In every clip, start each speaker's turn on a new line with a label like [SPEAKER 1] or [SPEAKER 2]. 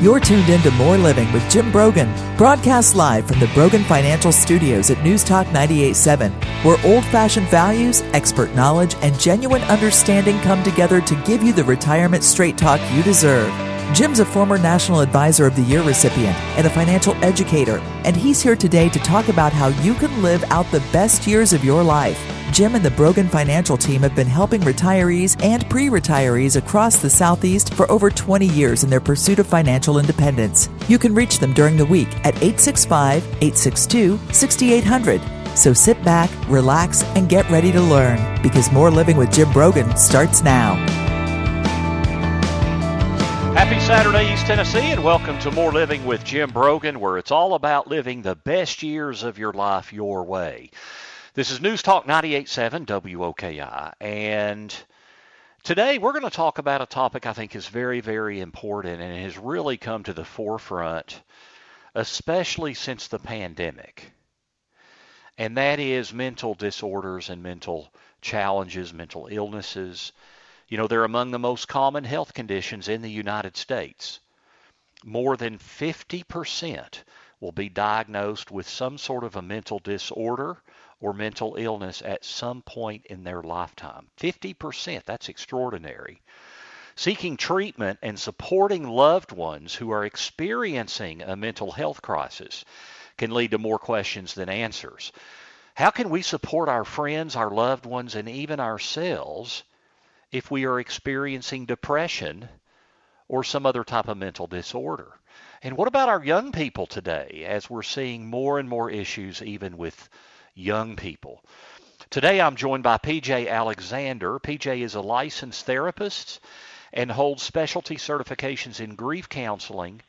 [SPEAKER 1] You're tuned in to More Living with Jim Brogan, broadcast live from the Brogan Financial Studios at News Talk 98.7, where old fashioned values, expert knowledge, and genuine understanding come together to give you the retirement straight talk you deserve. Jim's a former National Advisor of the Year recipient and a financial educator, and he's here today to talk about how you can live out the best years of your life. Jim and the Brogan Financial team have been helping retirees and pre retirees across the Southeast for over 20 years in their pursuit of financial independence. You can reach them during the week at 865 862 6800. So sit back, relax, and get ready to learn because More Living with Jim Brogan starts now.
[SPEAKER 2] Happy Saturday, East Tennessee, and welcome to More Living with Jim Brogan, where it's all about living the best years of your life your way. This is News Talk 98.7 WOKI, and today we're going to talk about a topic I think is very, very important and has really come to the forefront, especially since the pandemic. And that is mental disorders and mental challenges, mental illnesses you know, they're among the most common health conditions in the United States. More than 50% will be diagnosed with some sort of a mental disorder or mental illness at some point in their lifetime. 50%, that's extraordinary. Seeking treatment and supporting loved ones who are experiencing a mental health crisis can lead to more questions than answers. How can we support our friends, our loved ones, and even ourselves if we are experiencing depression or some other type of mental disorder. And what about our young people today as we're seeing more and more issues even with young people? Today I'm joined by PJ Alexander. PJ is a licensed therapist and holds specialty certifications in grief counseling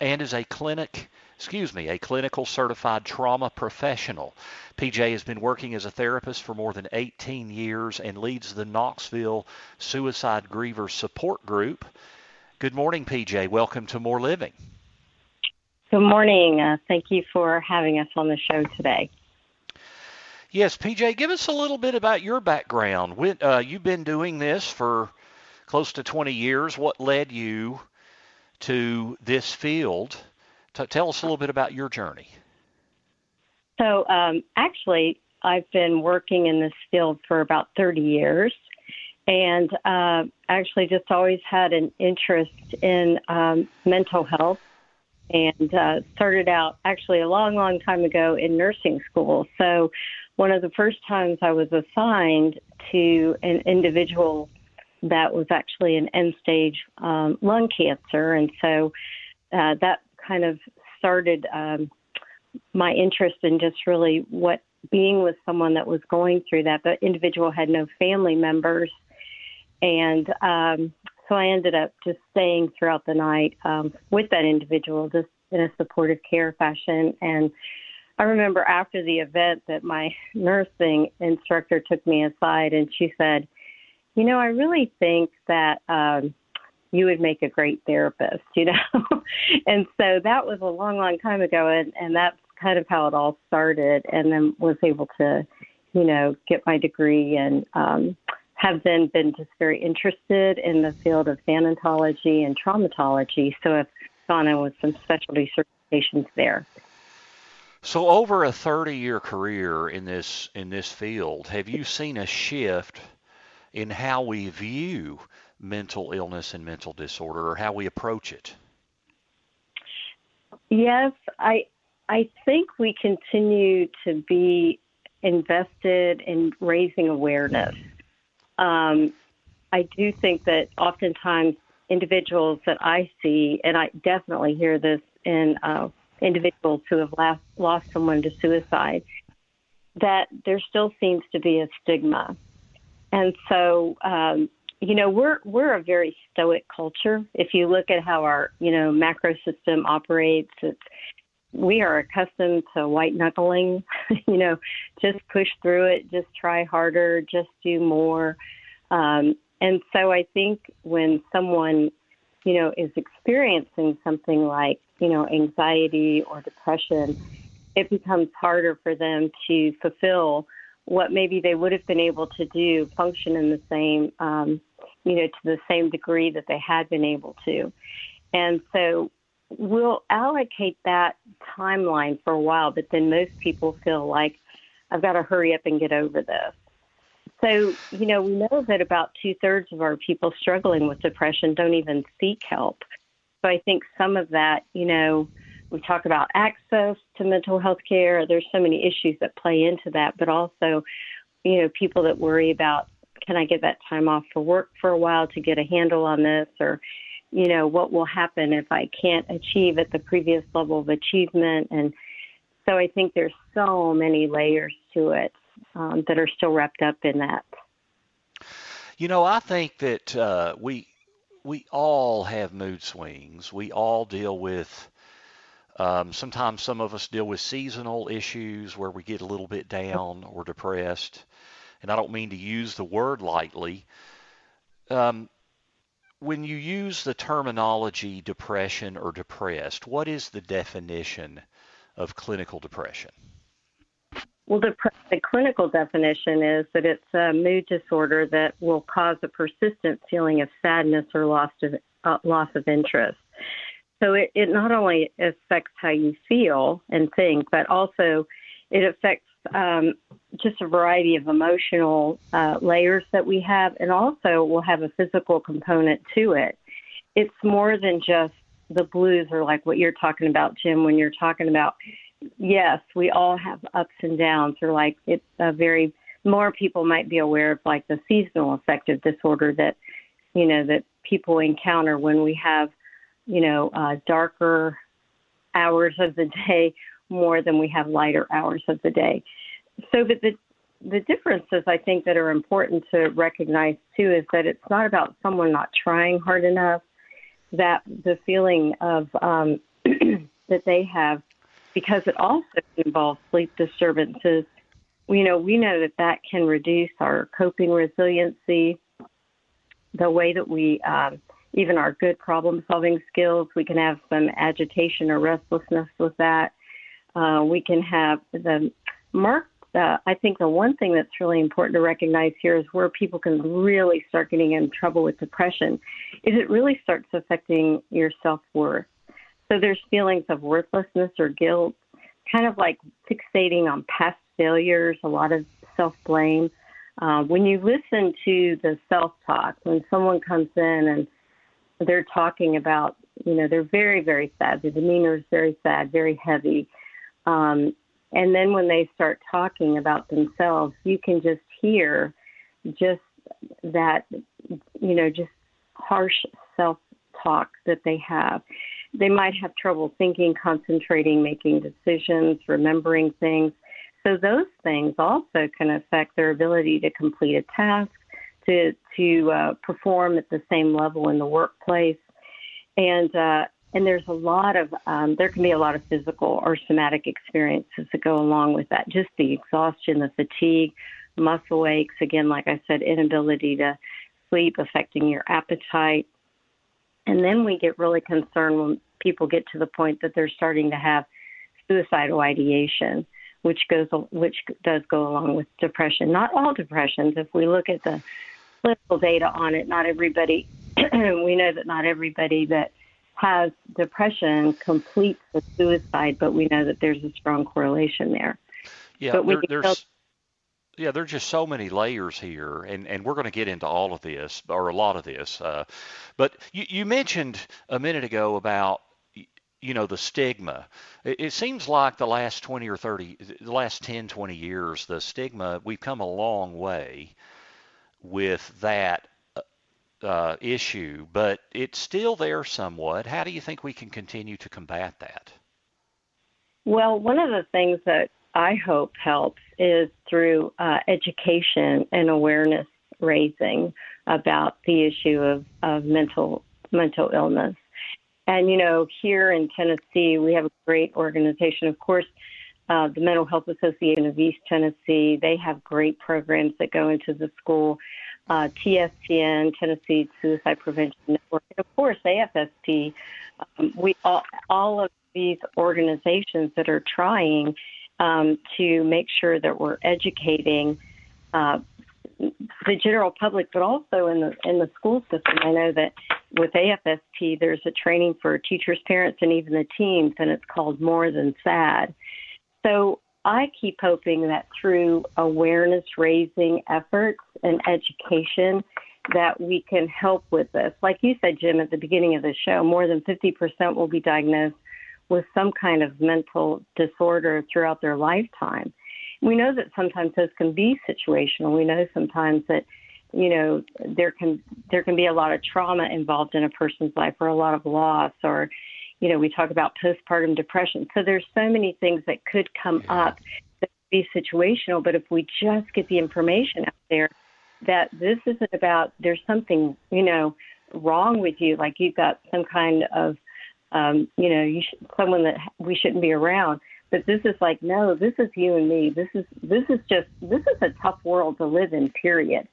[SPEAKER 2] and is a clinic excuse me, a clinical certified trauma professional. PJ has been working as a therapist for more than 18 years and leads the Knoxville Suicide Grievers Support Group. Good morning, PJ. Welcome to More Living.
[SPEAKER 3] Good morning. Uh, thank you for having us on the show today.
[SPEAKER 2] Yes, PJ, give us a little bit about your background. When, uh, you've been doing this for close to 20 years. What led you to this field? T- tell us a little bit about your journey.
[SPEAKER 3] So, um, actually, I've been working in this field for about 30 years and uh, actually just always had an interest in um, mental health and uh, started out actually a long, long time ago in nursing school. So, one of the first times I was assigned to an individual that was actually an end stage um, lung cancer. And so uh, that kind of started um, my interest in just really what being with someone that was going through that. The individual had no family members, and um, so I ended up just staying throughout the night um, with that individual, just in a supportive care fashion. And I remember after the event that my nursing instructor took me aside and she said, "You know, I really think that." Um, you would make a great therapist, you know. and so that was a long, long time ago, and and that's kind of how it all started. And then was able to, you know, get my degree and um, have then been just very interested in the field of thanatology and traumatology. So I've gone in with some specialty certifications there.
[SPEAKER 2] So over a 30-year career in this in this field, have you seen a shift in how we view mental illness and mental disorder or how we approach it?
[SPEAKER 3] Yes, I I think we continue to be invested in raising awareness. Um, I do think that oftentimes individuals that I see, and I definitely hear this in uh, individuals who have lost, lost someone to suicide, that there still seems to be a stigma. And so um, you know we're we're a very stoic culture if you look at how our you know macro system operates it's we are accustomed to white knuckling you know just push through it just try harder just do more um, and so i think when someone you know is experiencing something like you know anxiety or depression it becomes harder for them to fulfill what maybe they would have been able to do function in the same um, you know, to the same degree that they had been able to. And so we'll allocate that timeline for a while, but then most people feel like I've got to hurry up and get over this. So, you know, we know that about two thirds of our people struggling with depression don't even seek help. So I think some of that, you know, we talk about access to mental health care. There's so many issues that play into that, but also, you know, people that worry about can I get that time off for work for a while to get a handle on this or you know what will happen if I can't achieve at the previous level of achievement and so I think there's so many layers to it um, that are still wrapped up in that.
[SPEAKER 2] You know, I think that uh, we we all have mood swings. We all deal with. Um, sometimes some of us deal with seasonal issues where we get a little bit down or depressed, and I don't mean to use the word lightly. Um, when you use the terminology depression or depressed, what is the definition of clinical depression?
[SPEAKER 3] Well, the, the, clinical definition is that it's a mood disorder that will cause a persistent feeling of sadness or loss of uh, loss of interest. So it, it not only affects how you feel and think, but also it affects um, just a variety of emotional uh, layers that we have, and also will have a physical component to it. It's more than just the blues or like what you're talking about, Jim, when you're talking about, yes, we all have ups and downs, or like it's a very, more people might be aware of like the seasonal affective disorder that, you know, that people encounter when we have, you know, uh, darker hours of the day more than we have lighter hours of the day. So, but the the differences I think that are important to recognize too is that it's not about someone not trying hard enough that the feeling of um, that they have, because it also involves sleep disturbances. You know, we know that that can reduce our coping resiliency, the way that we, um, even our good problem solving skills. We can have some agitation or restlessness with that. Uh, we can have the mark. Uh, I think the one thing that's really important to recognize here is where people can really start getting in trouble with depression is it really starts affecting your self worth. So there's feelings of worthlessness or guilt, kind of like fixating on past failures, a lot of self blame. Uh, when you listen to the self talk, when someone comes in and they're talking about, you know, they're very, very sad. The demeanor is very sad, very heavy. Um, and then when they start talking about themselves, you can just hear just that, you know, just harsh self talk that they have. They might have trouble thinking, concentrating, making decisions, remembering things. So those things also can affect their ability to complete a task, to to uh, perform at the same level in the workplace, and uh, and there's a lot of um, there can be a lot of physical or somatic experiences that go along with that just the exhaustion the fatigue muscle aches again like i said inability to sleep affecting your appetite and then we get really concerned when people get to the point that they're starting to have suicidal ideation which goes which does go along with depression not all depressions if we look at the clinical data on it not everybody we know that not everybody that has depression completes with suicide, but we know that there's a strong correlation there.
[SPEAKER 2] Yeah, but there, there's. Yeah, there's just so many layers here, and, and we're going to get into all of this or a lot of this. Uh, but you, you mentioned a minute ago about you know the stigma it, it, seems like the last 20 or 30 the last 10 20 years the stigma we've come a long way with that uh, issue, but it's still there somewhat. How do you think we can continue to combat that?
[SPEAKER 3] Well, one of the things that I hope helps is through uh, education and awareness raising about the issue of, of mental mental illness. And you know, here in Tennessee, we have a great organization. Of course, uh, the Mental Health Association of East Tennessee. They have great programs that go into the school uh, TSPN, Tennessee Suicide Prevention Network, and of course AFSP. Um, we all, all of these organizations that are trying um, to make sure that we're educating uh, the general public, but also in the in the school system. I know that with AFSP, there's a training for teachers, parents, and even the teams, and it's called More Than Sad. So I keep hoping that through awareness raising efforts and education, that we can help with this. Like you said, Jim, at the beginning of the show, more than 50% will be diagnosed with some kind of mental disorder throughout their lifetime. We know that sometimes those can be situational. We know sometimes that you know there can there can be a lot of trauma involved in a person's life or a lot of loss or you know we talk about postpartum depression so there's so many things that could come yeah. up that be situational but if we just get the information out there that this isn't about there's something you know wrong with you like you've got some kind of um you know you should, someone that we shouldn't be around. But this is like no this is you and me. This is this is just this is a tough world to live in period.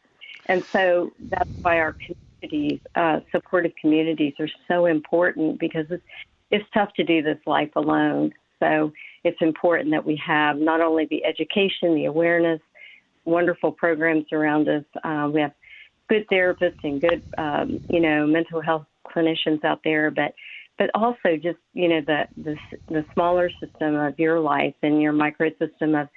[SPEAKER 3] And so that's why our communities uh supportive communities are so important because it's it's tough to do this life alone. So it's important that we have not only the education the awareness wonderful programs around us. Uh, we have good therapists and good, um, you know, mental health clinicians out there, but but also just you know the the the smaller system of your life and your microsystem of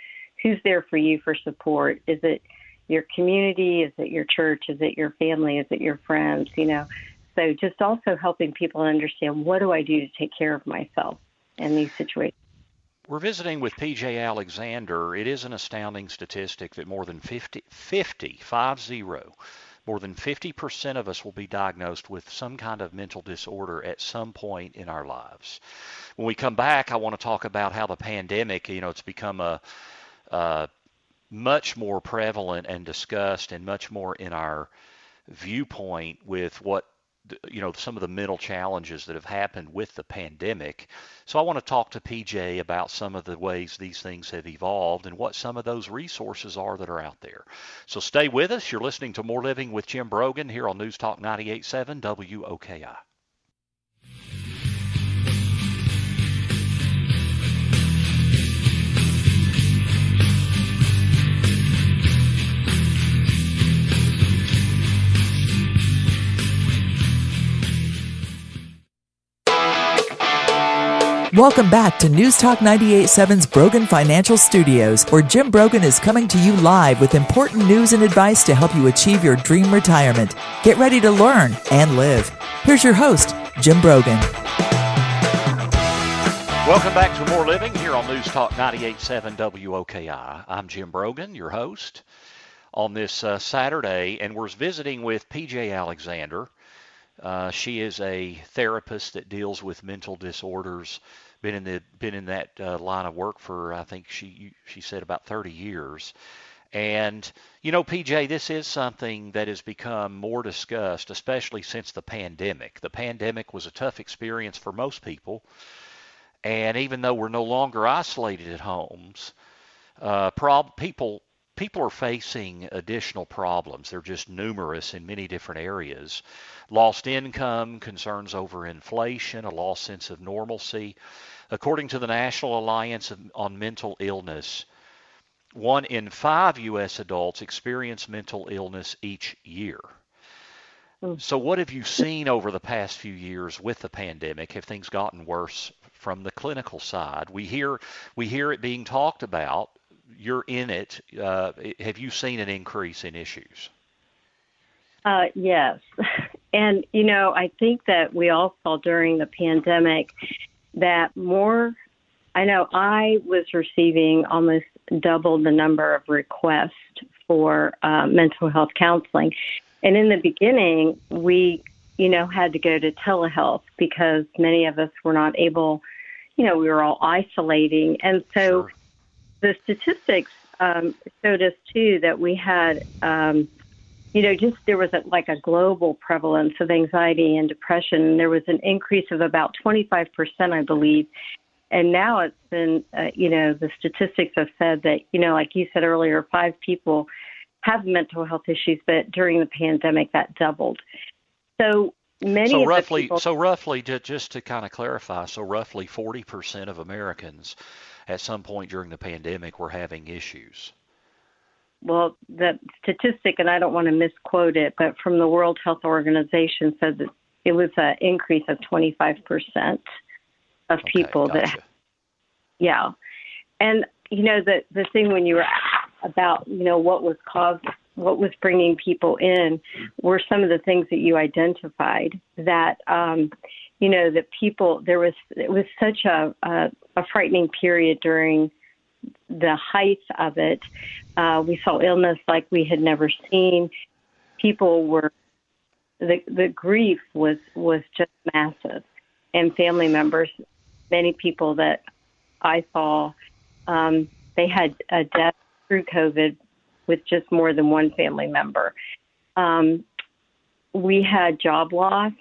[SPEAKER 3] who's there for you for support. Is it your community? Is it your church? Is it your family? Is it your friends? You know, so just also helping people understand what do I do to take care of myself in these situations.
[SPEAKER 2] We're visiting with PJ Alexander. It is an astounding statistic that more than 50, 50, 50, more than 50% of us will be diagnosed with some kind of mental disorder at some point in our lives. When we come back, I want to talk about how the pandemic, you know, it's become a, a much more prevalent and discussed and much more in our viewpoint with what you know some of the mental challenges that have happened with the pandemic. So I want to talk to PJ about some of the ways these things have evolved and what some of those resources are that are out there. So stay with us. You're listening to More Living with Jim Brogan here on News Talk 98.7 WOKI.
[SPEAKER 1] Welcome back to News Talk 98.7's Brogan Financial Studios, where Jim Brogan is coming to you live with important news and advice to help you achieve your dream retirement. Get ready to learn and live. Here's your host, Jim Brogan.
[SPEAKER 2] Welcome back to More Living here on News Talk 98.7 WOKI. I'm Jim Brogan, your host, on this uh, Saturday, and we're visiting with PJ Alexander. Uh, she is a therapist that deals with mental disorders. Been in the been in that uh, line of work for I think she she said about 30 years. And you know, PJ, this is something that has become more discussed, especially since the pandemic. The pandemic was a tough experience for most people, and even though we're no longer isolated at homes, uh, prob- people people are facing additional problems. They're just numerous in many different areas. Lost income, concerns over inflation, a lost sense of normalcy. According to the National Alliance on Mental Illness, one in five U.S. adults experience mental illness each year. Hmm. So, what have you seen over the past few years with the pandemic? Have things gotten worse from the clinical side? We hear we hear it being talked about you're in it, uh, have you seen an increase in issues?
[SPEAKER 3] Uh, yes. And, you know, I think that we all saw during the pandemic that more, I know I was receiving almost double the number of requests for uh, mental health counseling. And in the beginning, we, you know, had to go to telehealth because many of us were not able, you know, we were all isolating. And so, sure the statistics um, showed us too that we had, um, you know, just there was a, like a global prevalence of anxiety and depression. There was an increase of about 25%, I believe. And now it's been, uh, you know, the statistics have said that, you know, like you said earlier, five people have mental health issues, but during the pandemic that doubled. So many
[SPEAKER 2] so roughly,
[SPEAKER 3] people,
[SPEAKER 2] so roughly, just to kind of clarify, so roughly 40% of Americans at some point during the pandemic were having issues.
[SPEAKER 3] well, the statistic, and I don't want to misquote it, but from the World Health Organization said that it was an increase of 25% of
[SPEAKER 2] Okay,
[SPEAKER 3] people
[SPEAKER 2] gotcha.
[SPEAKER 3] that, yeah. And, you know, the, the thing when you were about, you know, what was caused, what was bringing people in were some of the things that you identified that, um, you know, that people, there was, it was such a, a, a frightening period during the height of it. Uh, we saw illness like we had never seen. People were the the grief was was just massive, and family members, many people that I saw, um, they had a death through COVID with just more than one family member. Um, we had job loss.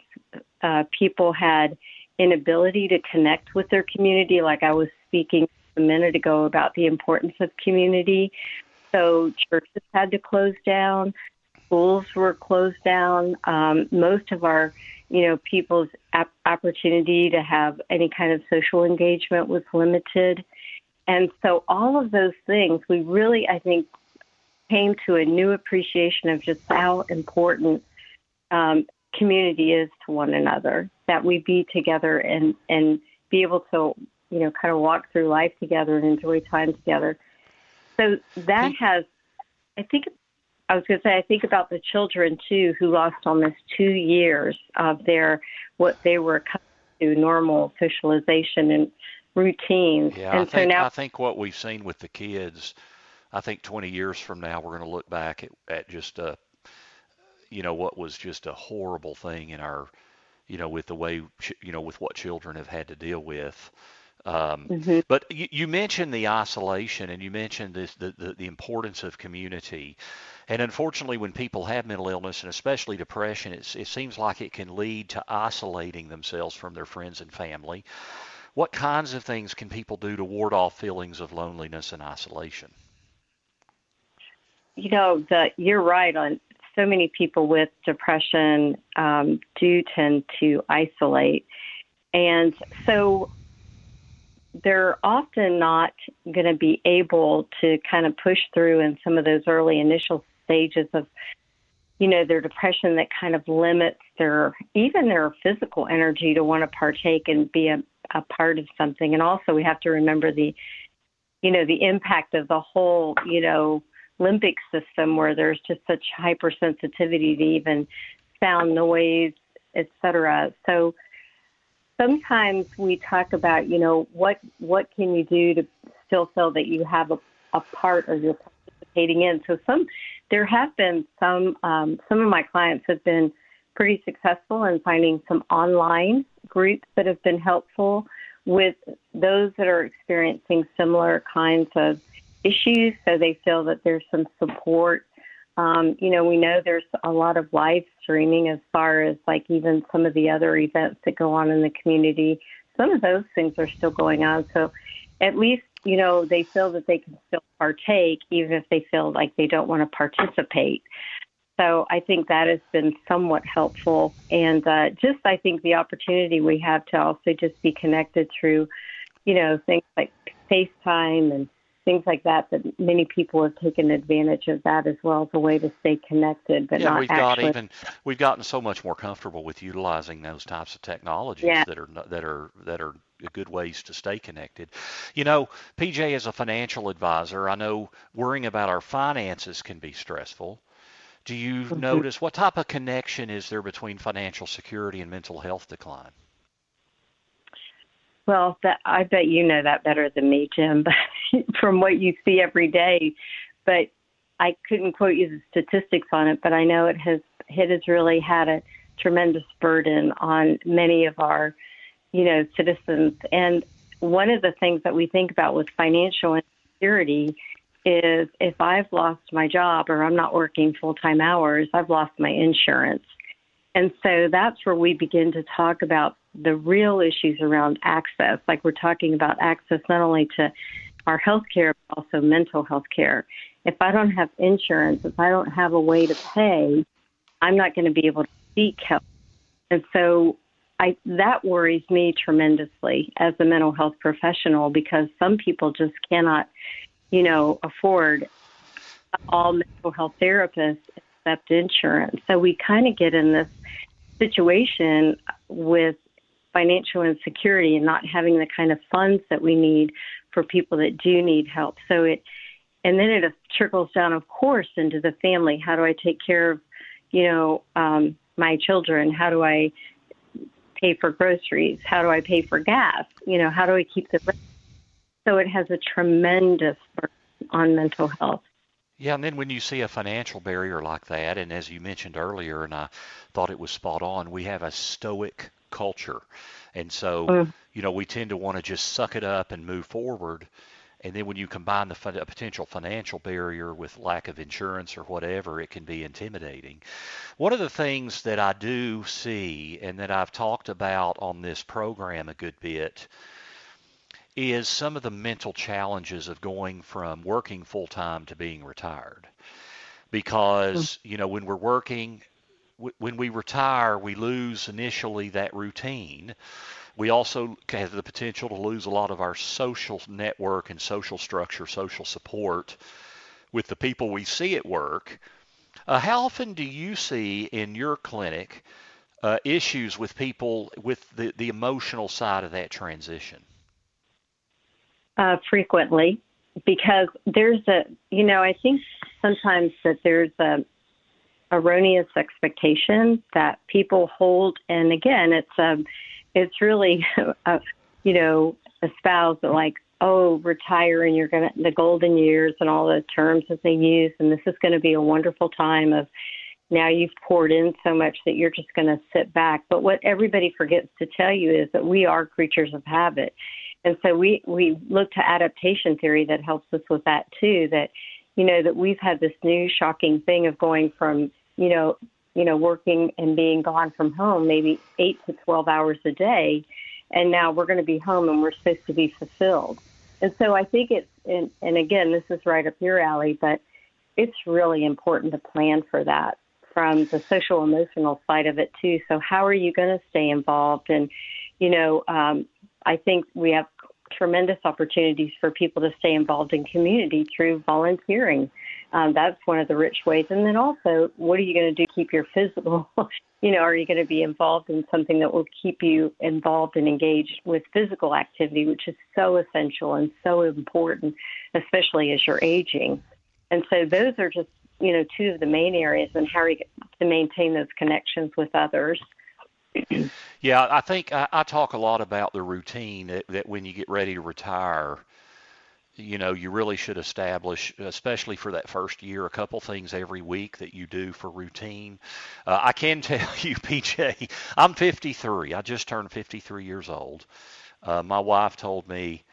[SPEAKER 3] Uh, people had inability to connect with their community, like I was speaking a minute ago about the importance of community. So churches had to close down, schools were closed down. Um, most of our, you know, people's ap- opportunity to have any kind of social engagement was limited. And so all of those things, we really, I think, came to a new appreciation of just how important um, community is to one another. That we be together and and be able to you know, kind of walk through life together and enjoy time together. So that has, I think, I was going to say, I think about the children too who lost almost two years of their what they were accustomed to normal socialization and routines.
[SPEAKER 2] Yeah,
[SPEAKER 3] and
[SPEAKER 2] I
[SPEAKER 3] so
[SPEAKER 2] think
[SPEAKER 3] now,
[SPEAKER 2] I think what we've seen with the kids, I think 20 years from now we're going to look back at, at just a, you know, what was just a horrible thing in our, you know, with the way, you know, with what children have had to deal with. Um,
[SPEAKER 3] Mhm.
[SPEAKER 2] but you, you mentioned the isolation and you mentioned this, the, the, the importance of community. And unfortunately, when people have mental illness and especially depression, it's, it seems like it can lead to isolating themselves from their friends and family. What kinds of things can people do to ward off feelings of loneliness and isolation?
[SPEAKER 3] you know, the, you're right on. So many people with depression um, do tend to isolate, and so they're often not going to be able to kind of push through in some of those early initial stages of you know their depression that kind of limits their even their physical energy to want to partake and be a, a part of something. And also we have to remember the you know the impact of the whole you know limbic system where there's just such hypersensitivity to even sound noise et cetera so sometimes we talk about, you know, what what can you do to still feel that you have a, a part or you're participating in. So some there have been some um, some of my clients have been pretty successful in finding some online groups that have been helpful with those that are experiencing similar kinds of issues so they feel that there's some support um, you know, we know there's a lot of live streaming as far as like even some of the other events that go on in the community. Some of those things are still going on. So at least, you know, they feel that they can still partake even if they feel like they don't want to participate. So I think that has been somewhat helpful. And uh, just I think the opportunity we have to also just be connected through, you know, things like FaceTime and things like that that many people have taken advantage of that as well as a way to stay connected but
[SPEAKER 2] yeah,
[SPEAKER 3] not
[SPEAKER 2] we've
[SPEAKER 3] actually
[SPEAKER 2] got even we've gotten so much more comfortable with utilizing those types of technologies
[SPEAKER 3] Yeah.
[SPEAKER 2] that are that are that are good ways to stay connected. You know, PJ as a financial advisor, I know worrying about our finances can be stressful. Do you
[SPEAKER 3] Mm-hmm.
[SPEAKER 2] notice what type of connection is there between financial security and mental health decline?
[SPEAKER 3] well that i bet you know that better than me jim but from what you see every day but i couldn't quote you the statistics on it but i know it has it has really had a tremendous burden on many of our you know citizens and one of the things that we think about with financial insecurity is if I've lost my job or I'm not working full time hours, I've lost my insurance. And so that's where we begin to talk about the real issues around access. Like we're talking about access not only to our health care, but also mental health care. If I don't have insurance, if I don't have a way to pay, I'm not going to be able to seek help. And so I, that worries me tremendously as a mental health professional because some people just cannot, you know, afford all mental health therapists accept insurance. So we kind of get in this situation with financial insecurity and not having the kind of funds that we need for people that do need help. So it, and then it trickles down, of course, into the family. How do I take care of, you know, um, my children? How do I pay for groceries? How do I pay for gas? You know, how do I keep the so it has a tremendous burden on mental health.
[SPEAKER 2] Yeah, and then when you see a financial barrier like that, and as you mentioned earlier, and I thought it was spot on, we have a stoic culture. And so, mm. you know, we tend to want to just suck it up and move forward. And then when you combine the a potential financial barrier with lack of insurance or whatever, it can be intimidating. One of the things that I do see and that I've talked about on this program a good bit is some of the mental challenges of going from working full time to being retired. Because, hmm. you know, when we're working, when we retire, we lose initially that routine. We also have the potential to lose a lot of our social network and social structure, social support with the people we see at work. Uh, how often do you see in your clinic uh, issues with people with the, the emotional side of that transition?
[SPEAKER 3] uh, frequently because there's a, you know, I think sometimes that there's a erroneous expectation that people hold, and again, it's um, it's really, a, you know, espoused like, oh, retire and you're gonna the golden years and all the terms that they use, and this is going to be a wonderful time of now you've poured in so much that you're just going to sit back. But what everybody forgets to tell you is that we are creatures of habit. And so we, we look to adaptation theory that helps us with that too, that, you know, that we've had this new shocking thing of going from, you know, you know, working and being gone from home maybe eight to 12 hours a day. And now we're going to be home and we're supposed to be fulfilled. And so I think it's, and, and again, this is right up your alley, but it's really important to plan for that from the social emotional side of it too. So how are you going to stay involved? And, you know, um, I think we have tremendous opportunities for people to stay involved in community through volunteering. Um, that's one of the rich ways. And then also, what are you going to do to keep your physical? you know, are you going to be involved in something that will keep you involved and engaged with physical activity, which is so essential and so important, especially as you're aging. And so those are just, you know, two of the main areas and how you to maintain those connections with others.
[SPEAKER 2] yeah, I think I, I, talk a lot about the routine that, that when you get ready to retire, you know, you really should establish, especially for that first year, a couple things every week that you do for routine. Uh, I can tell you, PJ, I'm 53. I just turned 53 years old. Uh, my wife told me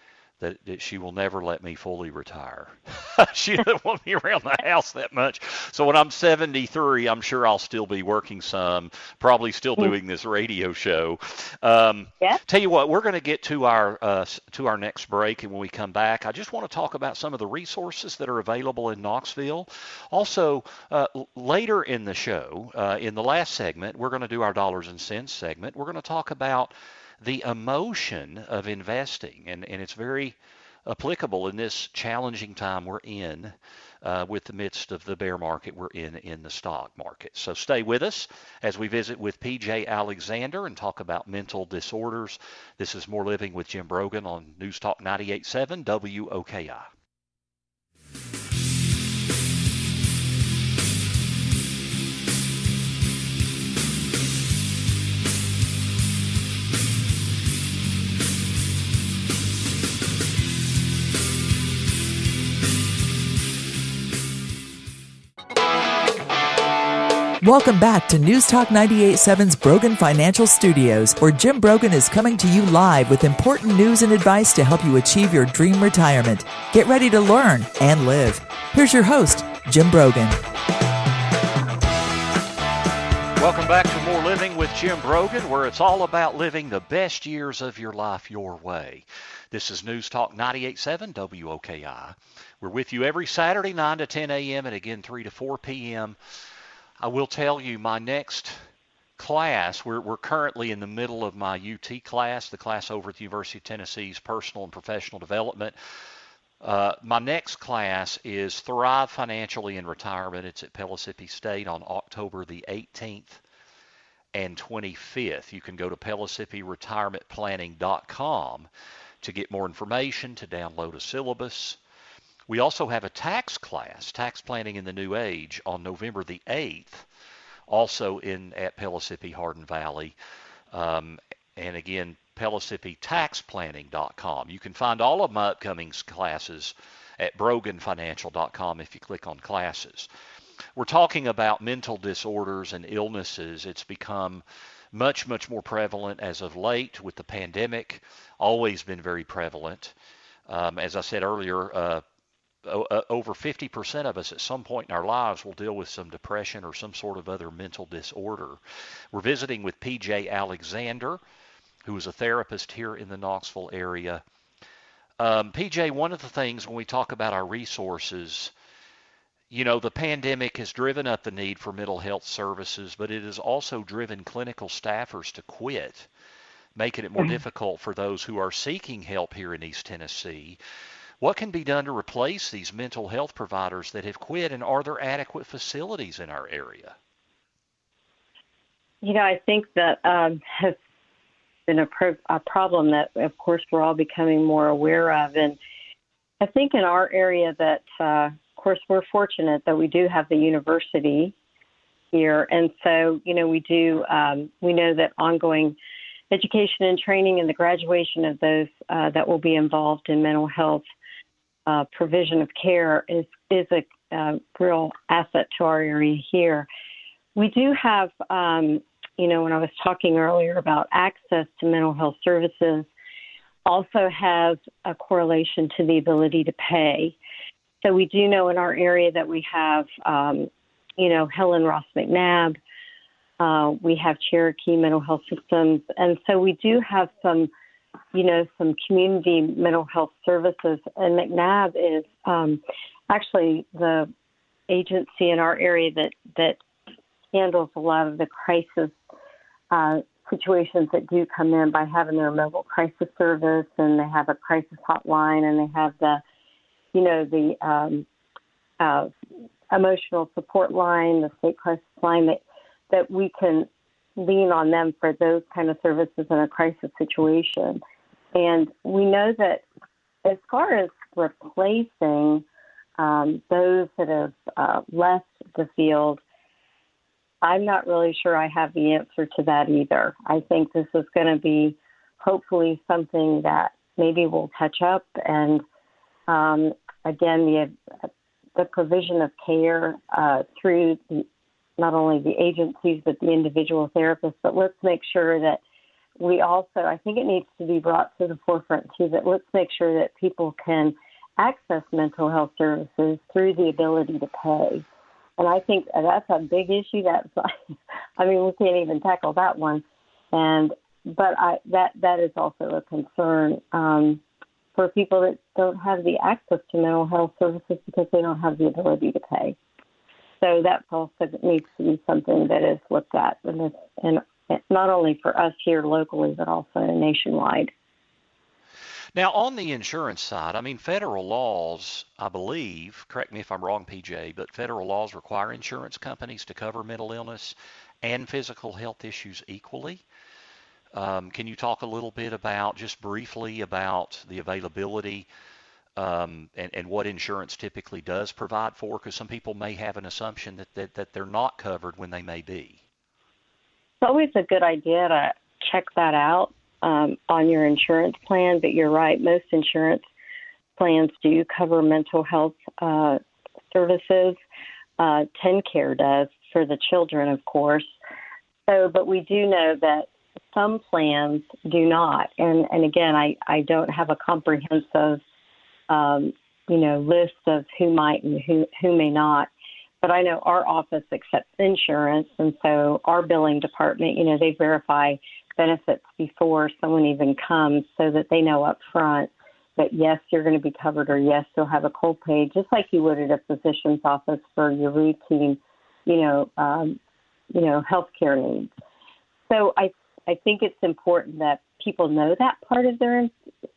[SPEAKER 2] that, that she will never let me fully retire. she doesn't want me around the house that much. So when I'm 73, I'm sure I'll still be working some, probably still hmm. doing this radio show. Um, yeah. Tell you what, we're going to get to our uh, to our next break, and when we come back, I just want to talk about some of the resources that are available in Knoxville. Also, uh, later in the show, uh, in the last segment, we're going to do our dollars and cents segment. We're going to talk about the emotion of investing, and, and it's very applicable in this challenging time we're in uh, with the midst of the bear market we're in in the stock market. So stay with us as we visit with PJ Alexander and talk about mental disorders. This is More Living with Jim Brogan on News Talk 98.7 WOKI.
[SPEAKER 1] Welcome back to News Talk 98.7's Brogan Financial Studios, where Jim Brogan is coming to you live with important news and advice to help you achieve your dream retirement. Get ready to learn and live. Here's your host, Jim Brogan.
[SPEAKER 2] Welcome back to More Living with Jim Brogan, where it's all about living the best years of your life your way. This is News Talk 98.7 WOKI. We're with you every Saturday, 9 to 10 a.m., and again 3 to 4 p.m. I will tell you my next class, we're, we're currently in the middle of my UT class, the class over at the University of Tennessee's Personal and Professional Development. Uh, my next class is Thrive Financially in Retirement. It's at Pellissippi State on October the 18th and 25th. You can go to PellissippiRetirementPlanning.com to get more information, to download a syllabus. We also have a tax class, Tax Planning in the New Age, on November the 8th, also in at Pellissippi Hardin Valley. Um, and again, PellissippiTaxPlanning.com. You can find all of my upcoming classes at BroganFinancial.com if you click on classes. We're talking about mental disorders and illnesses. It's become much, much more prevalent as of late with the pandemic, always been very prevalent. Um, as I said earlier, uh, over 50% of us at some point in our lives will deal with some depression or some sort of other mental disorder. We're visiting with PJ Alexander who is a therapist here in the Knoxville area. Um, PJ, one of the things when we talk about our resources, you know, the pandemic has driven up the need for mental health services, but it has also driven clinical staffers to quit, making it more mm-hmm. difficult for those who are seeking help here in East Tennessee. What can be done to replace these mental health providers that have quit, and are there adequate facilities in our area?
[SPEAKER 3] You know, I think that um, has been a, pro- a problem that, of course, we're all becoming more aware of. And I think in our area that, uh, of course, we're fortunate that we do have the university here, and so you know we do um, we know that ongoing education and training and the graduation of those uh, that will be involved in mental health uh, provision of care is is a uh, real asset to our area here. We do have um, you know, when I was talking earlier about access to mental health services, also has a correlation to the ability to pay. So we do know in our area that we have, um, you know, Helen Ross McNabb, uh, we have Cherokee Mental Health Systems, and so we do have some, you know, some community mental health services. And McNabb is um, actually the agency in our area that that handles a lot of the crisis uh, situations that do come in by having their mobile crisis service and they have a crisis hotline and they have the, you know, the um, uh, emotional support line, the state crisis line that that we can lean on them for those kind of services in a crisis situation. And we know that as far as replacing um, those that have uh, left the field, I'm not really sure I have the answer to that either. I think this is going to be hopefully something that maybe will catch up. And um, again, the the provision of care uh, through the, not only the agencies but the individual therapists. But let's make sure that we also, I think it needs to be brought to the forefront too. That let's make sure that people can access mental health services through the ability to pay. And I think that's a big issue. That's, I mean, we can't even tackle that one. And but I that that is also a concern um, for people that don't have the access to mental health services because they don't have the ability to pay. So that also needs to be something that is looked at, and, and not only for us here locally, but also nationwide.
[SPEAKER 2] Now, on the insurance side, I mean, federal laws, I believe, correct me if I'm wrong, PJ, but federal laws require insurance companies to cover mental illness and physical health issues equally. Um, can you talk a little bit about, just briefly, about the availability um, and, and, what insurance typically does provide for? Because some people may have an assumption that, that, that they're not covered when they may be.
[SPEAKER 3] It's always a good idea to check that out um, on your insurance plan, but you're right, most insurance plans do cover mental health uh, services. Uh, TennCare does for the children, of course. So, but we do know that some plans do not. And, and again, I, I don't have a comprehensive, um, you know, list of who might and who, who may not. But I know our office accepts insurance, and so our billing department, you know, they verify benefits before someone even comes so that they know up front that yes, you're going to be covered or yes, you'll have a copay, just like you would at a physician's office for your routine, you know, um, you know, healthcare needs. So I, I think it's important that people know that part of their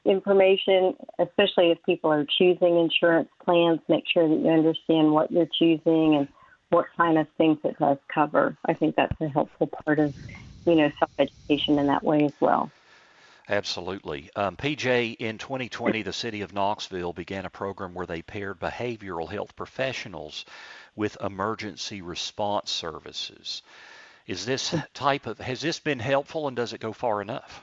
[SPEAKER 3] information, especially if people are choosing insurance plans. Make sure that you understand what you're choosing and what kind of things it does cover. I think that's a helpful part of, you know, self education in that way as well.
[SPEAKER 2] Absolutely. Um, PJ, in 2020, the city of Knoxville began a program where they paired behavioral health professionals with emergency response services. Is this type of, has this been helpful and does it go far enough?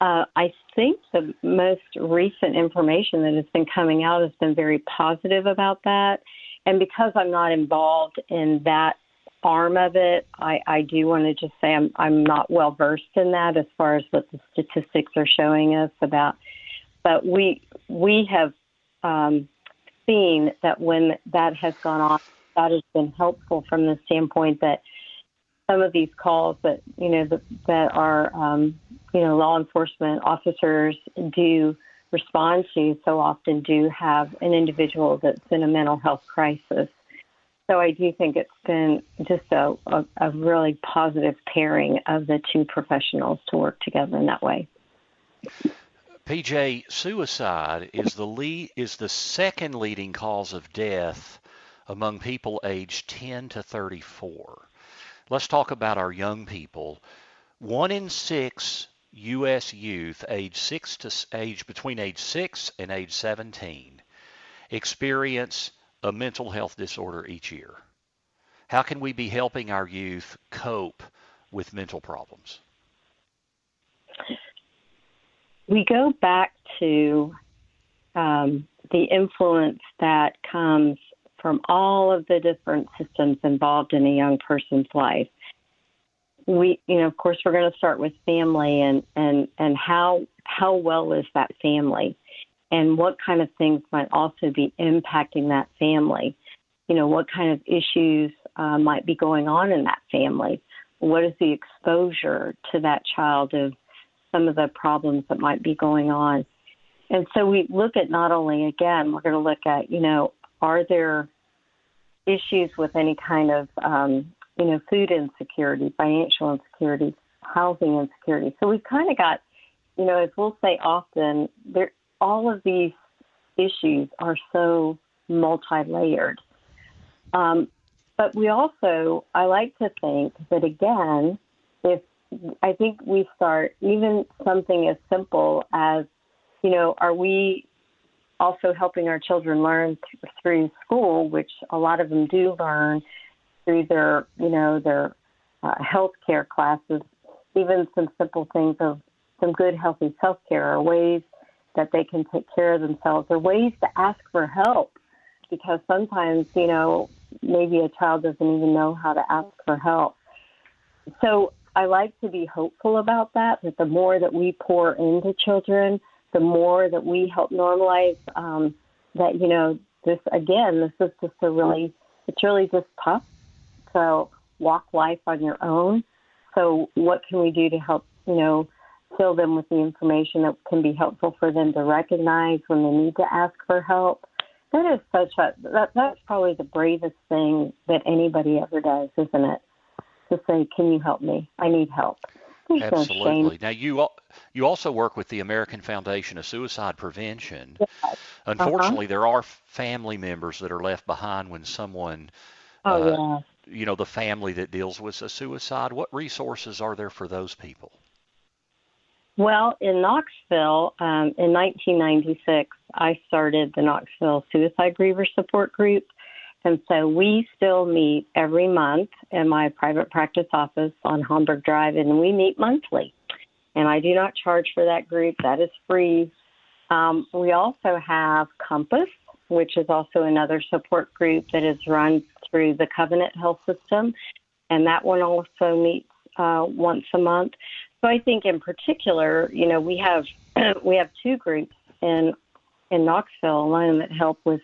[SPEAKER 3] Uh, I think the most recent information that has been coming out has been very positive about that. And because I'm not involved in that arm of it, I, I do want to just say I'm I'm not well versed in that as far as what the statistics are showing us about. But we we have um, seen that when that has gone on, that has been helpful from the standpoint that some of these calls that you know that, that are um, you know law enforcement officers do respond to so often do have an individual that's in a mental health crisis. So I do think it's been just a, a, a really positive pairing of the two professionals to work together in that way.
[SPEAKER 2] PJ, suicide is the lead, is the second leading cause of death among people aged 10 to 34. Let's talk about our young people. One in six U.S. youth age six to age between age six and age 17 experience a mental health disorder each year. How can we be helping our youth cope with mental problems?
[SPEAKER 3] We go back to um, the influence that comes from all of the different systems involved in a young person's life. We you know of course we're going to start with family and and and how how well is that family? And what kind of things might also be impacting that family? You know what kind of issues uh, might be going on in that family? What is the exposure to that child of some of the problems that might be going on? And so we look at not only again we're going to look at you know are there issues with any kind of um, you know, food insecurity, financial insecurity, housing insecurity. So we've kind of got, you know, as we'll say often, there all of these issues are so multi-layered. Um, but we also, I like to think that again, if I think we start even something as simple as, you know, are we also helping our children learn through school, which a lot of them do learn, through their, you know, their uh, health care classes, even some simple things of some good, healthy self care or ways that they can take care of themselves or ways to ask for help. Because sometimes, you know, maybe a child doesn't even know how to ask for help. So I like to be hopeful about that, that the more that we pour into children, the more that we help normalize um, that, you know, this, again, this is just a really, it's really just tough to walk life on your own. So, what can we do to help, you know, fill them with the information that can be helpful for them to recognize when they need to ask for help? That is such a that that's probably the bravest thing that anybody ever does, isn't it? To say, "Can you help me? I need help."
[SPEAKER 2] Absolutely. Now you you also work with the American Foundation of Suicide Prevention. Yes. Unfortunately, uh-huh. there are family members that are left behind when someone
[SPEAKER 3] oh, uh, yeah
[SPEAKER 2] you know, the family that deals with a suicide? What resources are there for those people?
[SPEAKER 3] Well, in Knoxville, um, in 1996, I started the Knoxville Suicide Griever Support Group. And so we still meet every month in my private practice office on Homberg Drive, and we meet monthly. And I do not charge for that group, that is free. Um, we also have Compass, which is also another support group that is run through the Covenant Health System, and that one also meets uh, once a month. So I think, in particular, you know, we have we have two groups in in Knoxville alone that help with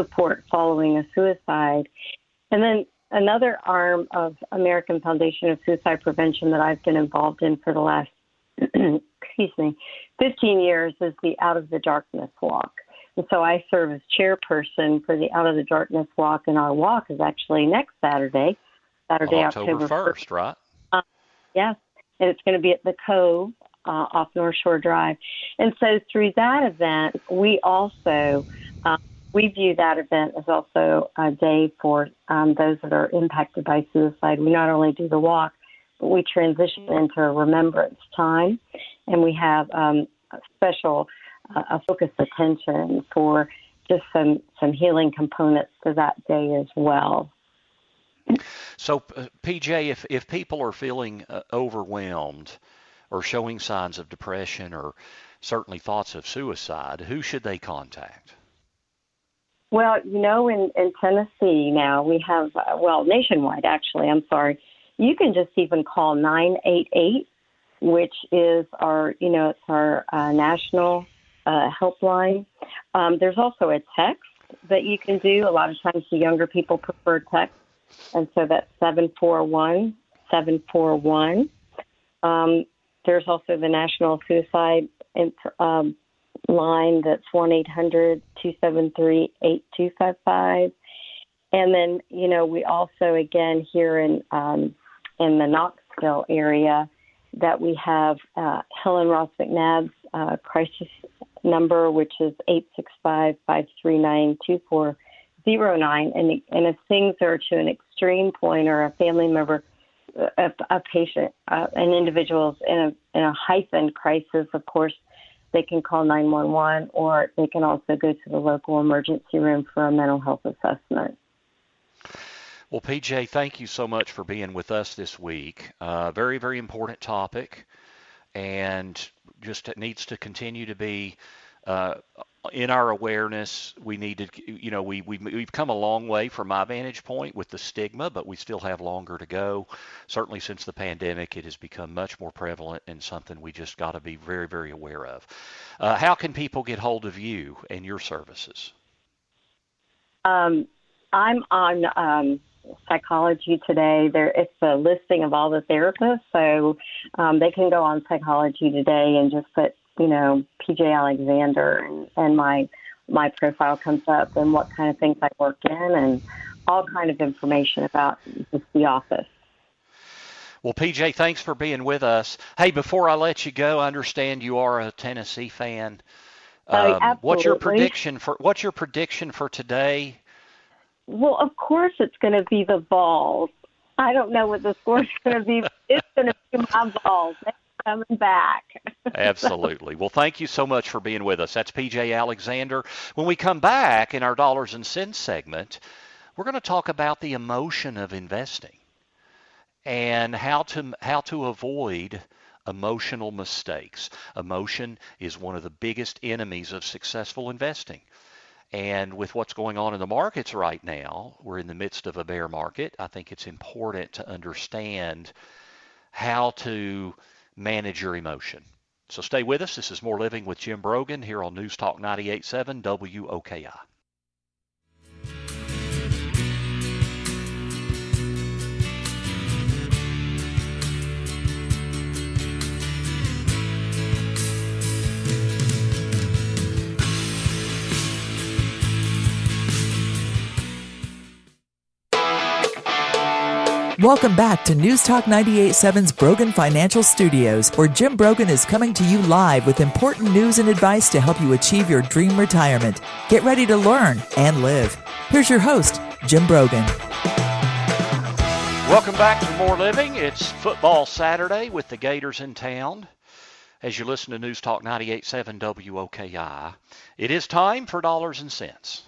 [SPEAKER 3] support following a suicide, and then another arm of American Foundation of Suicide Prevention that I've been involved in for the last excuse me 15 years is the Out of the Darkness Walk. And so I serve as chairperson for the Out of the Darkness Walk, and our walk is actually next Saturday, Saturday,
[SPEAKER 2] well, October, 1st, 1st, right?
[SPEAKER 3] Uh, yes. and it's going to be at the Cove uh, off North Shore Drive. And so through that event, we also uh, we view that event as also a day for um, those that are impacted by suicide. We not only do the walk, but we transition into a remembrance time, and we have um, a special uh, a focused attention for just some some healing components to that day as well.
[SPEAKER 2] So, uh, PJ, if if people are feeling uh, overwhelmed or showing signs of depression or certainly thoughts of suicide, who should they contact?
[SPEAKER 3] Well, you know, in, in Tennessee now we have, uh, well, nationwide actually, I'm sorry, you can just even call 988, which is our, you know, it's our uh, national uh, helpline. Um, there's also a text that you can do. A lot of times the younger people prefer text, and so that's 741 741. Um, there's also the National Suicide um, line that's 1 800 273 8255. And then, you know, we also, again, here in, um, in the Knoxville area, that we have uh, Helen Ross McNabb's uh, crisis number, which is 865 539 2409. And if things are to an extreme point or a family member a, a patient, uh, an individual's in a in a heightened crisis, of course, they can call 911 or they can also go to the local emergency room for a mental health assessment.
[SPEAKER 2] Well, PJ, thank you so much for being with us this week. Uh, very, very important topic, and just needs to continue to be uh, in our awareness, we need to, you know, we, we, we've come a long way from my vantage point with the stigma, but we still have longer to go. Certainly since the pandemic, it has become much more prevalent and something we just got to be very, very aware of. Uh, how can people get hold of you and your services?
[SPEAKER 3] Um, I'm on um, Psychology Today. There, it's a listing of all the therapists, so um, they can go on Psychology Today and just put you know, PJ Alexander and, and my my profile comes up and what kind of things I work in and all kind of information about just the office.
[SPEAKER 2] Well, PJ, thanks for being with us. Hey, before I let you go, I understand you are a Tennessee fan.
[SPEAKER 3] Oh, um,
[SPEAKER 2] what's your prediction for What's your prediction for today?
[SPEAKER 3] Well, of course, it's going to be the Vols. I don't know what the score is going to be. It's going to be my Vols coming back.
[SPEAKER 2] Absolutely. Well, thank you so much for being with us. That's PJ Alexander. When we come back in our dollars and cents segment, we're going to talk about the emotion of investing and how to how to avoid emotional mistakes. Emotion is one of the biggest enemies of successful investing. And with what's going on in the markets right now, we're in the midst of a bear market. I think it's important to understand how to manage your emotion. So stay with us. This is More Living with Jim Brogan here on News Talk 98.7 WOKI.
[SPEAKER 1] Welcome back to News Talk 98.7's Brogan Financial Studios, where Jim Brogan is coming to you live with important news and advice to help you achieve your dream retirement. Get ready to learn and live. Here's your host, Jim Brogan.
[SPEAKER 2] Welcome back to More Living. It's football Saturday with the Gators in town. As you listen to News Talk 98.7 WOKI, it is time for dollars and cents.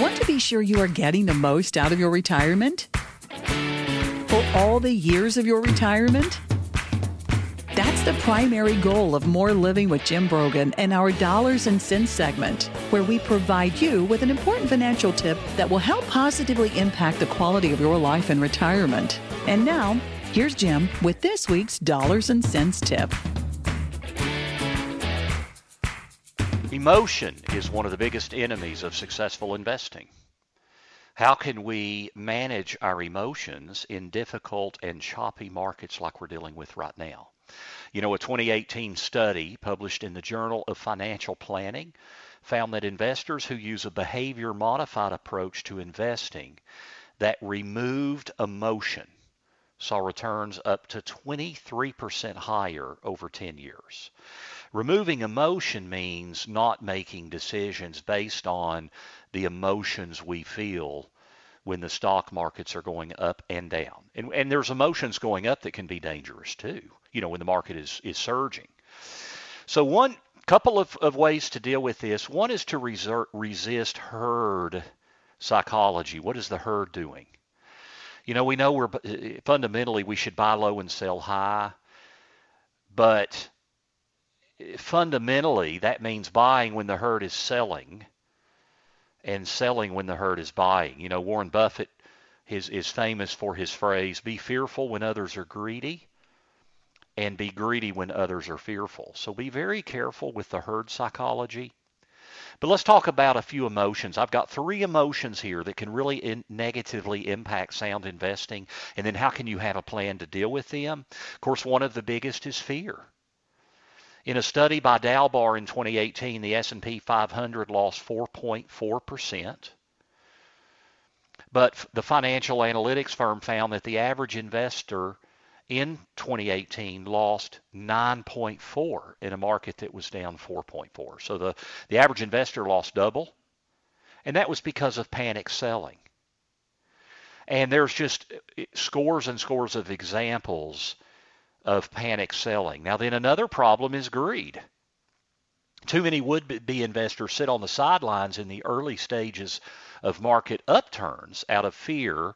[SPEAKER 4] Want to be sure you are getting the most out of your retirement? For all the years of your retirement? That's the primary goal of More Living with Jim Brogan and our Dollars and Cents segment, where we provide you with an important financial tip that will help positively impact the quality of your life in retirement. And now, here's Jim with this week's Dollars and Cents tip.
[SPEAKER 2] Emotion is one of the biggest enemies of successful investing. How can we manage our emotions in difficult and choppy markets like we're dealing with right now? You know, a 2018 study published in the Journal of Financial Planning found that investors who use a behavior modified approach to investing that removed emotion saw returns up to 23% higher over 10 years. Removing emotion means not making decisions based on the emotions we feel when the stock markets are going up and down. And, and there's emotions going up that can be dangerous too, you know, when the market is, is surging. So one couple of, of ways to deal with this. One is to resist herd psychology. What is the herd doing? You know, we know we're uh, fundamentally we should buy low and sell high, but uh, fundamentally that means buying when the herd is selling and selling when the herd is buying. You know, Warren Buffett is, is famous for his phrase, be fearful when others are greedy and be greedy when others are fearful. So be very careful with the herd psychology. But let's talk about a few emotions. I've got three emotions here that can really in negatively impact sound investing. And then how can you have a plan to deal with them? Of course, one of the biggest is fear. In a study by Dalbar in 2018, the S&P 500 lost 4.4%. But the financial analytics firm found that the average investor in 2018 lost 9.4 in a market that was down 4.4. So the, the average investor lost double, and that was because of panic selling. And there's just eh, scores and scores of examples of panic selling. Now, then another problem is greed. Too many would be investors sit on the sidelines in the early stages of market upturns out of fear,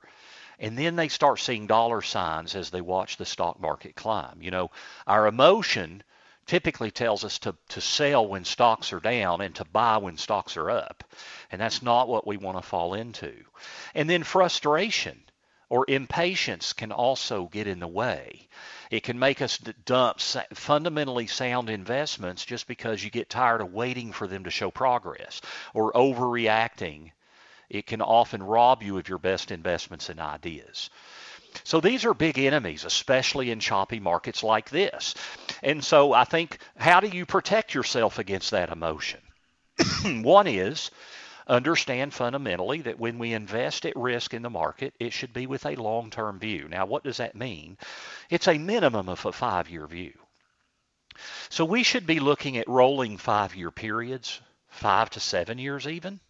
[SPEAKER 2] and then they start seeing dollar signs as they watch the stock market climb. You know, our emotion typically tells us to, to sell when stocks are down and to buy when stocks are up. And that's not what we want to fall into. And then frustration or impatience can also get in the way. It can make us dump fundamentally sound investments just because you get tired of waiting for them to show progress or overreacting. It can often rob you of your best investments and ideas. So these are big enemies, especially in choppy markets like this. And so I think, how do you protect yourself against that emotion? One is understand fundamentally that when we invest at risk in the market, it should be with a long term view. Now, what does that mean? It's a minimum of a five year view. So we should be looking at rolling five year periods, five to seven years even.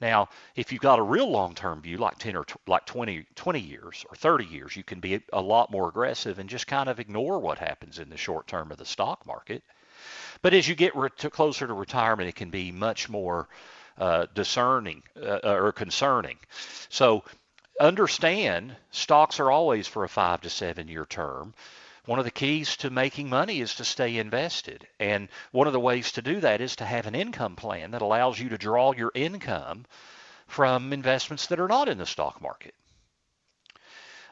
[SPEAKER 2] Now, if you've got a real long-term view, like 10 or like 20, 20 years or 30 years, you can be a lot more aggressive and just kind of ignore what happens in the short term of the stock market. But as you get re- to closer to retirement, it can be much more uh, discerning uh, or concerning. So understand stocks are always for a five to seven year term. One of the keys to making money is to stay invested. And one of the ways to do that is to have an income plan that allows you to draw your income from investments that are not in the stock market.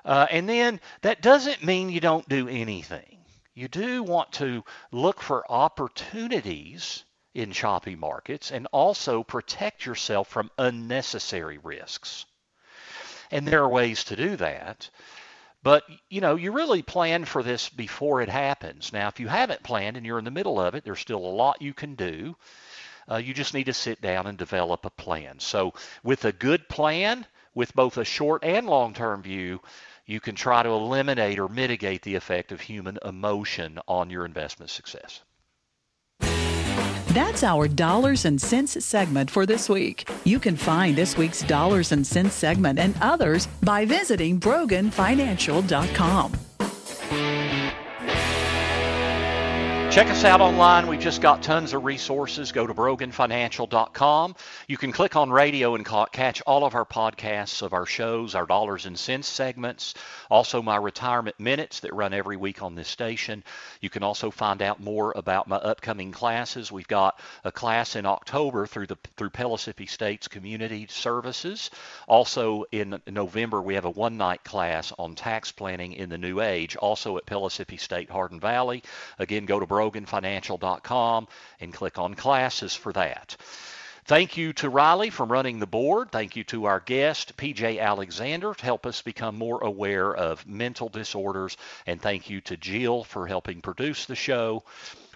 [SPEAKER 2] Uh, and then that doesn't mean you don't do anything. You do want to look for opportunities in choppy markets and also protect yourself from unnecessary risks. And there are ways to do that. But, you know, you really plan for this before it happens. Now, if you haven't planned and you're in the middle of it, there's still a lot you can do. Uh, you just need to sit down and develop a plan. So, with a good plan, with both a short and long term view, you can try to eliminate or mitigate the effect of human emotion on your investment success.
[SPEAKER 4] That's our Dollars and Cents segment for this week. You can find this week's Dollars and Cents segment and others by visiting BroganFinancial.com.
[SPEAKER 2] Check us out online. We've just got tons of resources. Go to broganfinancial.com. You can click on radio and catch all of our podcasts of our shows, our dollars and cents segments, also my retirement minutes that run every week on this station. You can also find out more about my upcoming classes. We've got a class in October through the through Pellissippi State's Community Services. Also in November we have a one-night class on tax planning in the new age, also at Pellissippi State Hardin Valley. Again, go to broganfinancial.com and click on classes for that. Thank you to Riley for running the board. Thank you to our guest, PJ Alexander, to help us become more aware of mental disorders. And thank you to Jill for helping produce the show.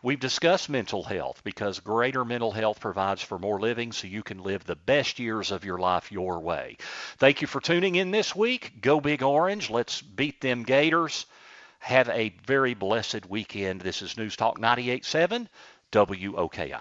[SPEAKER 2] We've discussed mental health because greater mental health provides for more living so you can live the best years of your life your way. Thank you for tuning in this week. Go Big Orange. Let's beat them Gators. Have a very blessed weekend. This is News Talk 98.7 WOKI.